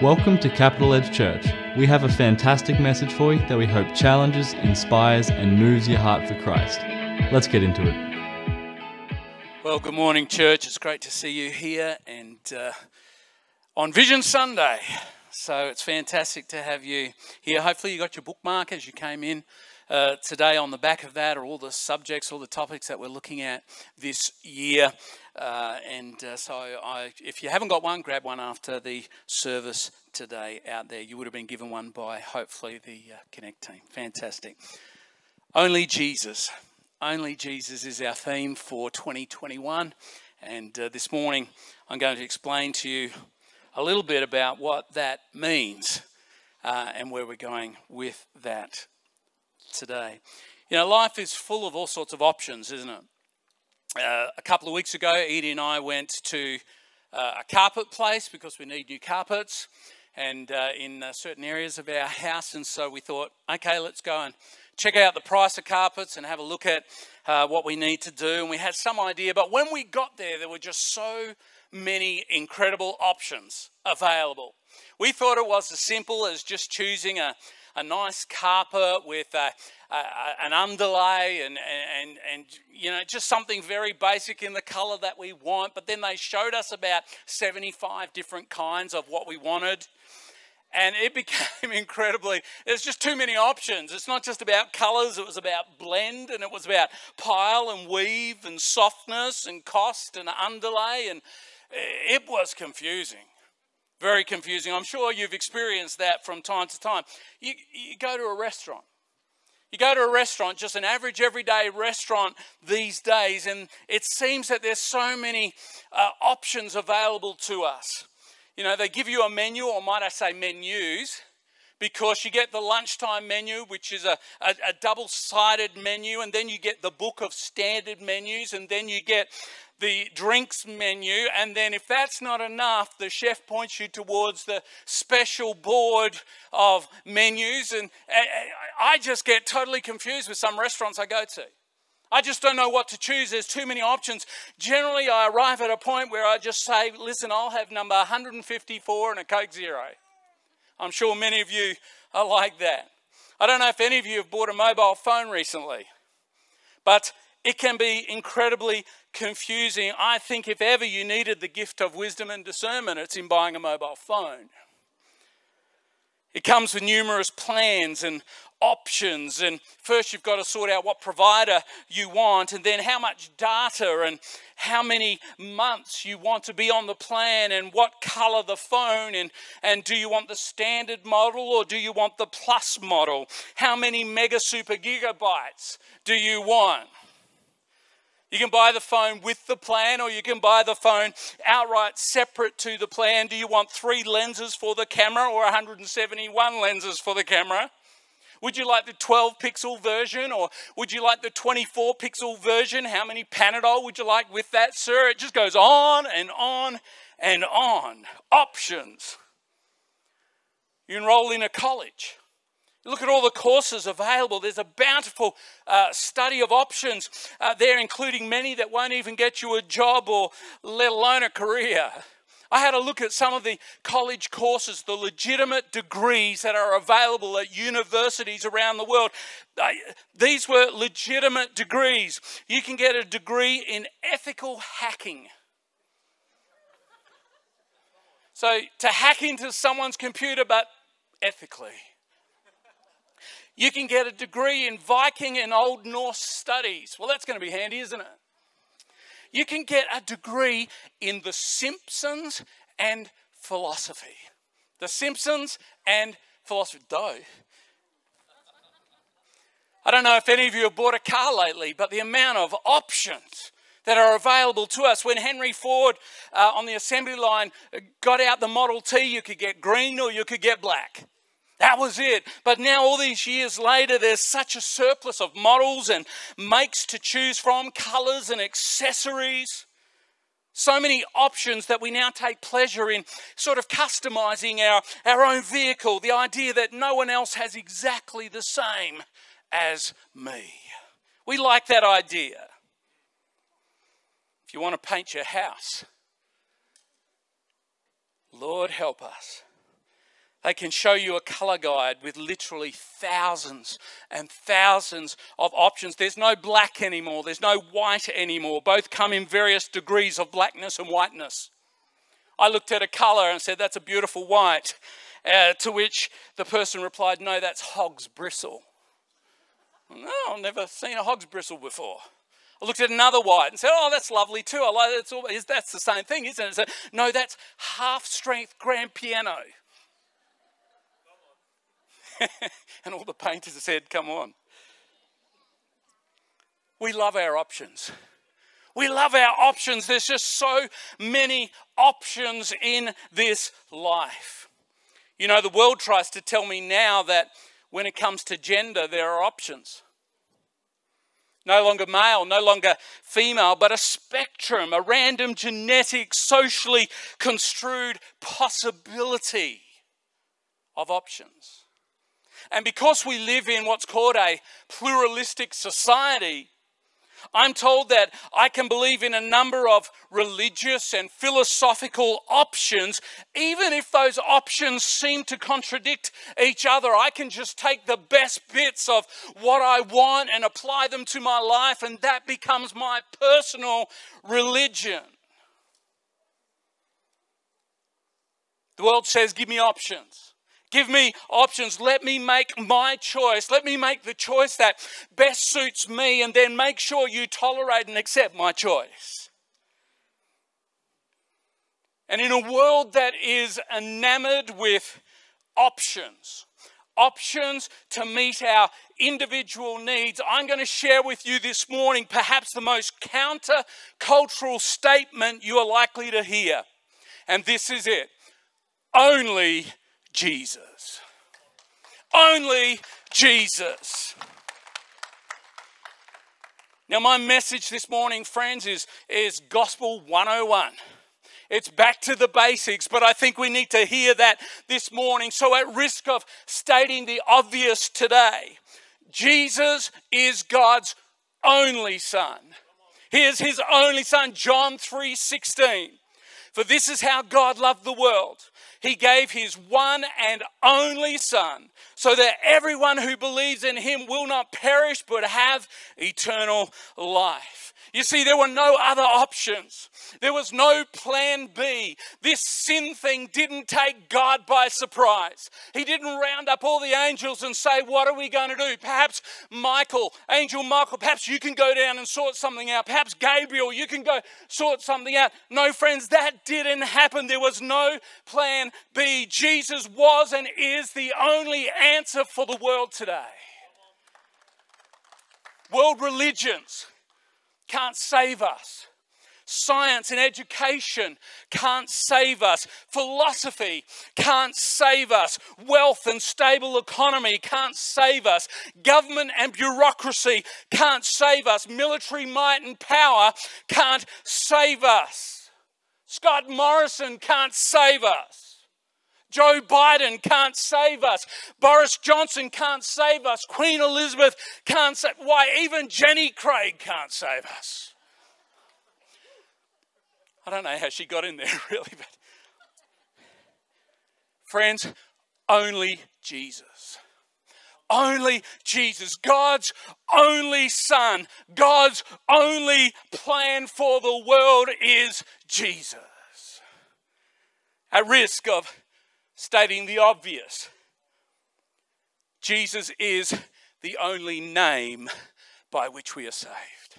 Welcome to Capital Edge Church. We have a fantastic message for you that we hope challenges, inspires, and moves your heart for Christ. Let's get into it. Well, good morning, church. It's great to see you here and uh, on Vision Sunday. So it's fantastic to have you here. Hopefully, you got your bookmark as you came in. Uh, today, on the back of that, are all the subjects, all the topics that we're looking at this year. Uh, and uh, so, I, if you haven't got one, grab one after the service today out there. You would have been given one by hopefully the uh, Connect team. Fantastic. Only Jesus. Only Jesus is our theme for 2021. And uh, this morning, I'm going to explain to you a little bit about what that means uh, and where we're going with that today. You know, life is full of all sorts of options, isn't it? Uh, a couple of weeks ago, Edie and I went to uh, a carpet place because we need new carpets and uh, in uh, certain areas of our house. And so we thought, okay, let's go and check out the price of carpets and have a look at uh, what we need to do. And we had some idea, but when we got there, there were just so many incredible options available. We thought it was as simple as just choosing a, a nice carpet with a, a, an underlay and, and, and, you know, just something very basic in the color that we want. But then they showed us about 75 different kinds of what we wanted. And it became incredibly, there's just too many options. It's not just about colors, it was about blend and it was about pile and weave and softness and cost and underlay. And it was confusing. Very confusing. I'm sure you've experienced that from time to time. You, you go to a restaurant. You go to a restaurant, just an average everyday restaurant these days, and it seems that there's so many uh, options available to us. You know, they give you a menu, or might I say menus, because you get the lunchtime menu, which is a, a, a double sided menu, and then you get the book of standard menus, and then you get the drinks menu, and then if that's not enough, the chef points you towards the special board of menus. And eh, eh, I just get totally confused with some restaurants I go to. I just don't know what to choose. There's too many options. Generally, I arrive at a point where I just say, listen, I'll have number 154 and a Coke Zero. I'm sure many of you are like that. I don't know if any of you have bought a mobile phone recently, but it can be incredibly confusing. I think if ever you needed the gift of wisdom and discernment, it's in buying a mobile phone. It comes with numerous plans and options. And first, you've got to sort out what provider you want, and then how much data and how many months you want to be on the plan, and what color the phone, and, and do you want the standard model or do you want the plus model? How many mega super gigabytes do you want? You can buy the phone with the plan, or you can buy the phone outright separate to the plan. Do you want three lenses for the camera or 171 lenses for the camera? Would you like the 12 pixel version or would you like the 24 pixel version? How many Panadol would you like with that, sir? It just goes on and on and on. Options. You enroll in a college. Look at all the courses available. There's a bountiful uh, study of options uh, there, including many that won't even get you a job or let alone a career. I had a look at some of the college courses, the legitimate degrees that are available at universities around the world. These were legitimate degrees. You can get a degree in ethical hacking. So, to hack into someone's computer, but ethically. You can get a degree in Viking and Old Norse studies. Well, that's going to be handy, isn't it? You can get a degree in The Simpsons and philosophy. The Simpsons and philosophy. Dough. I don't know if any of you have bought a car lately, but the amount of options that are available to us. When Henry Ford uh, on the assembly line got out the Model T, you could get green or you could get black. That was it. But now, all these years later, there's such a surplus of models and makes to choose from, colors and accessories. So many options that we now take pleasure in sort of customizing our, our own vehicle. The idea that no one else has exactly the same as me. We like that idea. If you want to paint your house, Lord help us. They can show you a color guide with literally thousands and thousands of options. There's no black anymore, there's no white anymore. Both come in various degrees of blackness and whiteness. I looked at a color and said, That's a beautiful white. Uh, to which the person replied, No, that's hog's bristle. No, I've never seen a hog's bristle before. I looked at another white and said, "Oh, that's lovely too. I like that's all, that's the same thing, isn't it?" Said, no, that's half-strength grand piano. and all the painters said, "Come on." We love our options. We love our options. There's just so many options in this life. You know, the world tries to tell me now that when it comes to gender, there are options. No longer male, no longer female, but a spectrum, a random genetic, socially construed possibility of options. And because we live in what's called a pluralistic society, I'm told that I can believe in a number of religious and philosophical options, even if those options seem to contradict each other. I can just take the best bits of what I want and apply them to my life, and that becomes my personal religion. The world says, Give me options. Give me options. Let me make my choice. Let me make the choice that best suits me, and then make sure you tolerate and accept my choice. And in a world that is enamored with options, options to meet our individual needs, I'm going to share with you this morning perhaps the most counter cultural statement you are likely to hear. And this is it only Jesus. Only Jesus. Now, my message this morning, friends, is, is Gospel 101. It's back to the basics, but I think we need to hear that this morning. So, at risk of stating the obvious today, Jesus is God's only Son. He is His only Son, John 3 16. For this is how God loved the world he gave his one and only Son, so that everyone who believes in him will not perish but have eternal life. You see, there were no other options. There was no plan B. This sin thing didn't take God by surprise. He didn't round up all the angels and say, What are we going to do? Perhaps Michael, Angel Michael, perhaps you can go down and sort something out. Perhaps Gabriel, you can go sort something out. No, friends, that didn't happen. There was no plan B. Jesus was and is the only answer for the world today. World religions can't save us. Science and education can't save us. Philosophy can't save us. Wealth and stable economy can't save us. Government and bureaucracy can't save us. Military might and power can't save us. Scott Morrison can't save us. Joe Biden can't save us. Boris Johnson can't save us. Queen Elizabeth can't save Why, even Jenny Craig can't save us. I don't know how she got in there, really, but friends, only Jesus. Only Jesus, God's only Son, God's only plan for the world is Jesus. At risk of stating the obvious. Jesus is the only name by which we are saved.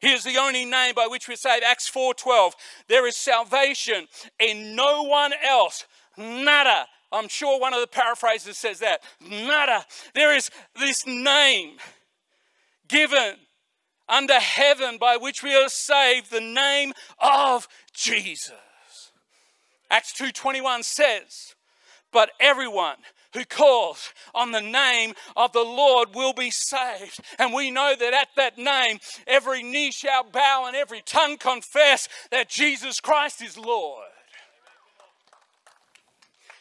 He is the only name by which we're saved. Acts 4:12. There is salvation in no one else. Nada. I'm sure one of the paraphrases says that. Nada. There is this name given under heaven by which we are saved, the name of Jesus. Acts 2:21 says, but everyone who calls on the name of the Lord will be saved. And we know that at that name, every knee shall bow and every tongue confess that Jesus Christ is Lord.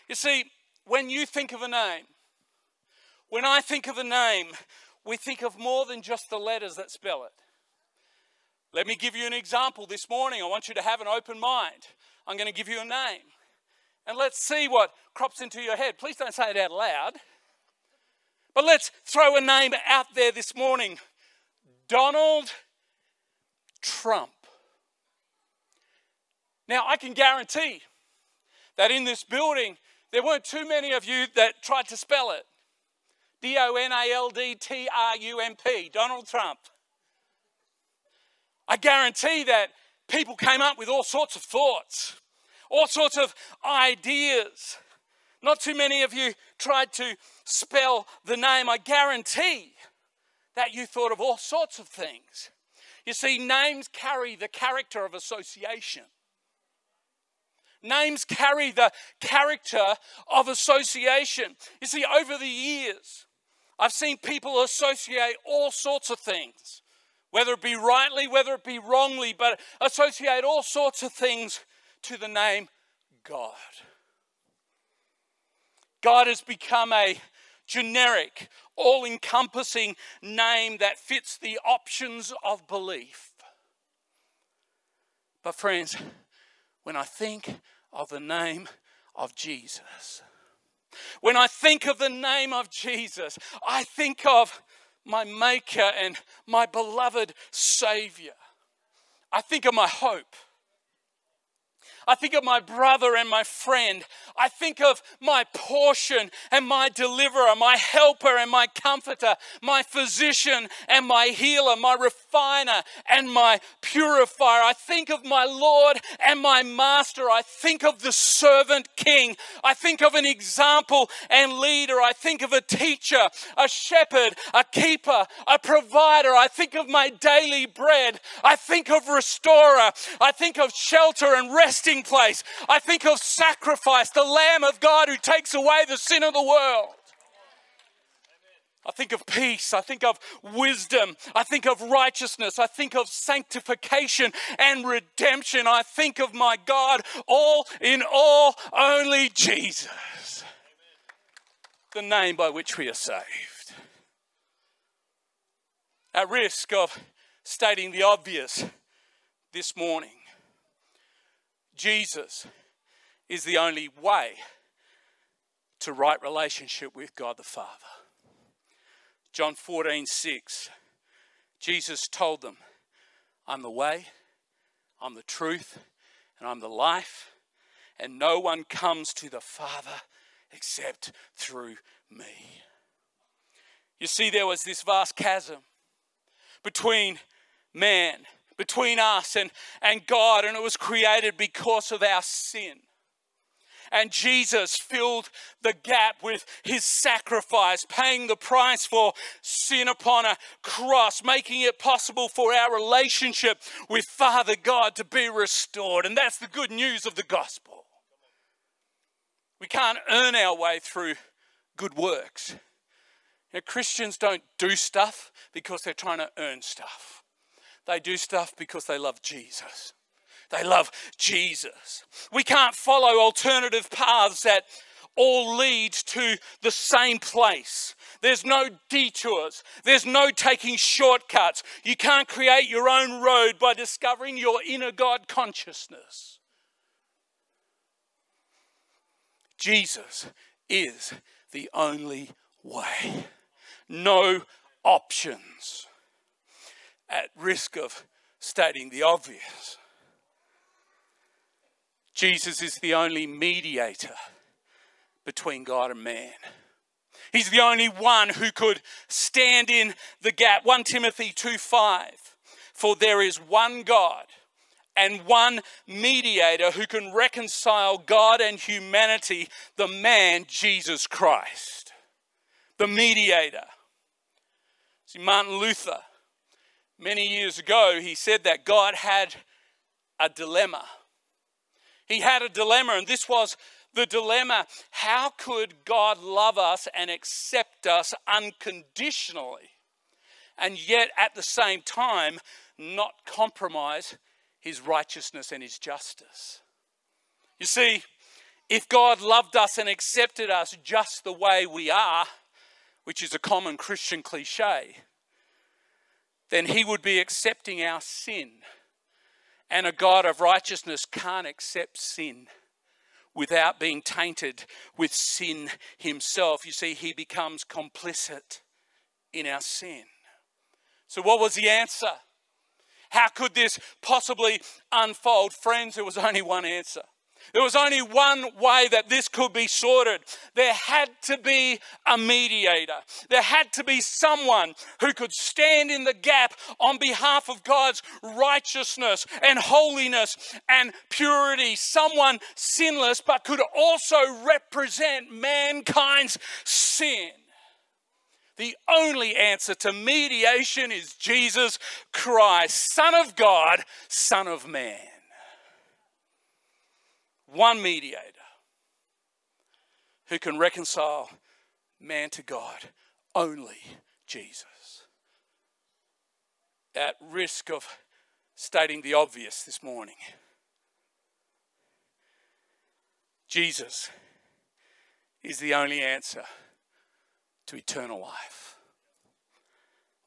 You see, when you think of a name, when I think of a name, we think of more than just the letters that spell it. Let me give you an example this morning. I want you to have an open mind. I'm going to give you a name. And let's see what crops into your head. Please don't say it out loud. But let's throw a name out there this morning Donald Trump. Now, I can guarantee that in this building, there weren't too many of you that tried to spell it D O N A L D T R U M P, Donald Trump. I guarantee that people came up with all sorts of thoughts, all sorts of ideas. Not too many of you tried to spell the name. I guarantee that you thought of all sorts of things. You see, names carry the character of association. Names carry the character of association. You see, over the years, I've seen people associate all sorts of things, whether it be rightly, whether it be wrongly, but associate all sorts of things to the name God. God has become a generic, all encompassing name that fits the options of belief. But, friends, when I think of the name of Jesus, when I think of the name of Jesus, I think of my Maker and my beloved Savior. I think of my hope. I think of my brother and my friend. I think of my portion and my deliverer, my helper and my comforter, my physician and my healer, my refiner and my purifier. I think of my Lord and my master. I think of the servant king. I think of an example and leader. I think of a teacher, a shepherd, a keeper, a provider. I think of my daily bread. I think of restorer. I think of shelter and resting place. I think of sacrifice, the Lamb of God who takes away the sin of the world. I think of peace. I think of wisdom. I think of righteousness. I think of sanctification and redemption. I think of my God, all in all, only Jesus. The name by which we are saved. At risk of stating the obvious this morning, Jesus is the only way to right relationship with God the Father. John 14, 6, Jesus told them, I'm the way, I'm the truth, and I'm the life, and no one comes to the Father except through me. You see, there was this vast chasm between man between us and, and God, and it was created because of our sin. And Jesus filled the gap with his sacrifice, paying the price for sin upon a cross, making it possible for our relationship with Father God to be restored. And that's the good news of the gospel. We can't earn our way through good works. You know, Christians don't do stuff because they're trying to earn stuff. They do stuff because they love Jesus. They love Jesus. We can't follow alternative paths that all lead to the same place. There's no detours. There's no taking shortcuts. You can't create your own road by discovering your inner God consciousness. Jesus is the only way. No options at risk of stating the obvious. Jesus is the only mediator between God and man. He's the only one who could stand in the gap. 1 Timothy 2 5. For there is one God and one mediator who can reconcile God and humanity, the man Jesus Christ. The mediator. See, Martin Luther Many years ago, he said that God had a dilemma. He had a dilemma, and this was the dilemma how could God love us and accept us unconditionally, and yet at the same time not compromise his righteousness and his justice? You see, if God loved us and accepted us just the way we are, which is a common Christian cliche, then he would be accepting our sin. And a God of righteousness can't accept sin. without being tainted with sin himself. You see, he becomes complicit in our sin. So, what was the answer? How could this possibly unfold? Friends, there was only one answer. There was only one way that this could be sorted. There had to be a mediator. There had to be someone who could stand in the gap on behalf of God's righteousness and holiness and purity. Someone sinless, but could also represent mankind's sin. The only answer to mediation is Jesus Christ, Son of God, Son of Man one mediator who can reconcile man to God, only Jesus. At risk of stating the obvious this morning, Jesus is the only answer to eternal life.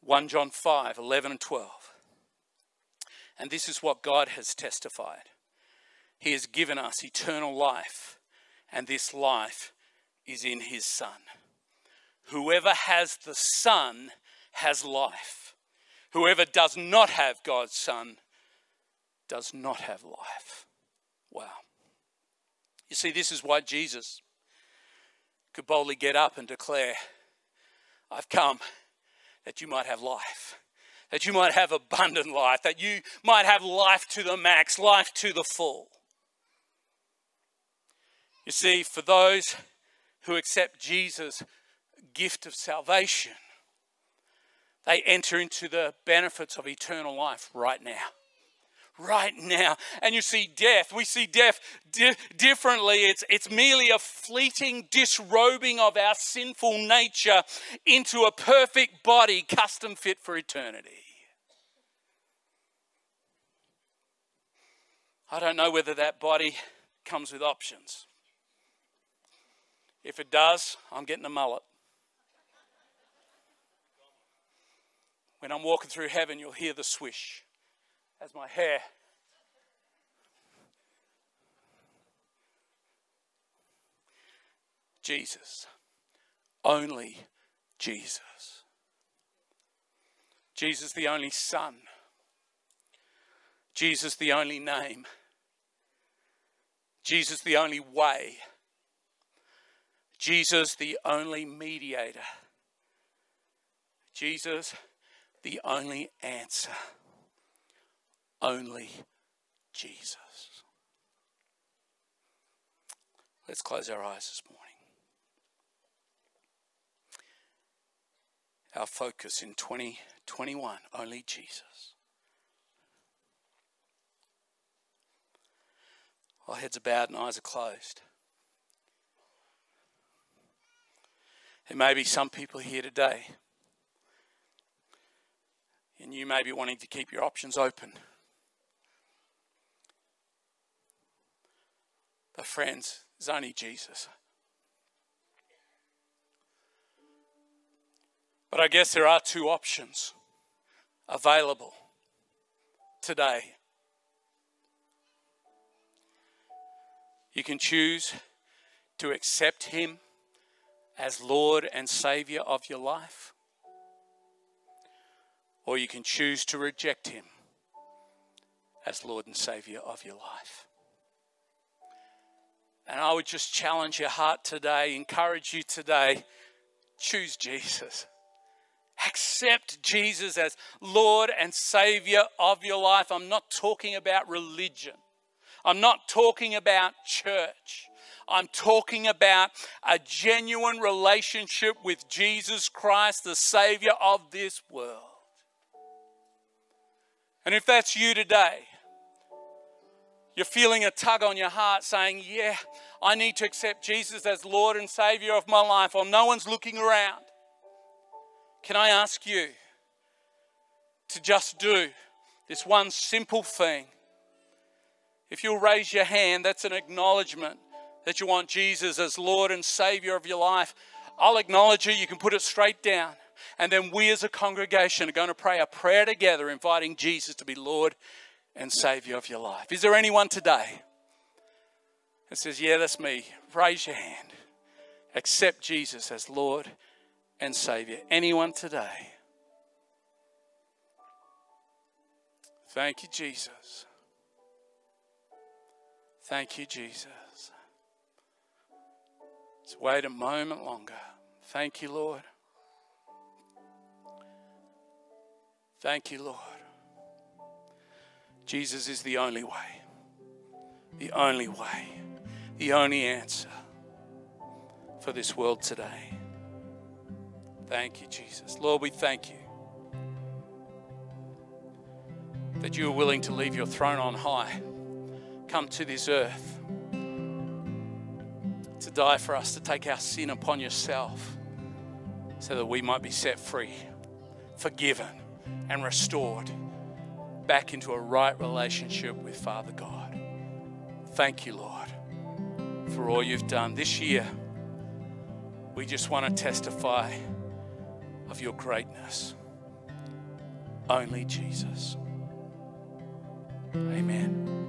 1 John 5 11 and 12. And this is what God has testified he has given us eternal life, and this life is in His Son. Whoever has the Son has life. Whoever does not have God's Son does not have life. Wow. You see, this is why Jesus could boldly get up and declare, I've come that you might have life, that you might have abundant life, that you might have life to the max, life to the full. You see, for those who accept Jesus' gift of salvation, they enter into the benefits of eternal life right now. Right now. And you see death. We see death di- differently. It's, it's merely a fleeting disrobing of our sinful nature into a perfect body custom fit for eternity. I don't know whether that body comes with options. If it does, I'm getting a mullet. When I'm walking through heaven, you'll hear the swish as my hair. Jesus. Only Jesus. Jesus, the only Son. Jesus, the only name. Jesus, the only way. Jesus, the only mediator. Jesus, the only answer. Only Jesus. Let's close our eyes this morning. Our focus in 2021 only Jesus. Our heads are bowed and eyes are closed. There may be some people here today, and you may be wanting to keep your options open. But, friends, there's only Jesus. But I guess there are two options available today. You can choose to accept Him as Lord and Savior of your life, or you can choose to reject Him as Lord and Savior of your life. And I would just challenge your heart today, encourage you today choose Jesus. Accept Jesus as Lord and Savior of your life. I'm not talking about religion. I'm not talking about church. I'm talking about a genuine relationship with Jesus Christ, the Savior of this world. And if that's you today, you're feeling a tug on your heart saying, Yeah, I need to accept Jesus as Lord and Savior of my life, or no one's looking around. Can I ask you to just do this one simple thing? If you'll raise your hand, that's an acknowledgement that you want Jesus as Lord and Savior of your life, I'll acknowledge you. You can put it straight down. And then we as a congregation are going to pray a prayer together, inviting Jesus to be Lord and Savior of your life. Is there anyone today that says, Yeah, that's me, raise your hand. Accept Jesus as Lord and Savior. Anyone today? Thank you, Jesus. Thank you, Jesus. Wait a moment longer. Thank you, Lord. Thank you, Lord. Jesus is the only way, the only way, the only answer for this world today. Thank you, Jesus. Lord, we thank you that you are willing to leave your throne on high, come to this earth to die for us, to take our sin upon yourself so that we might be set free, forgiven, and restored back into a right relationship with Father God. Thank you, Lord, for all you've done. This year, we just want to testify of your greatness. Only Jesus. Amen.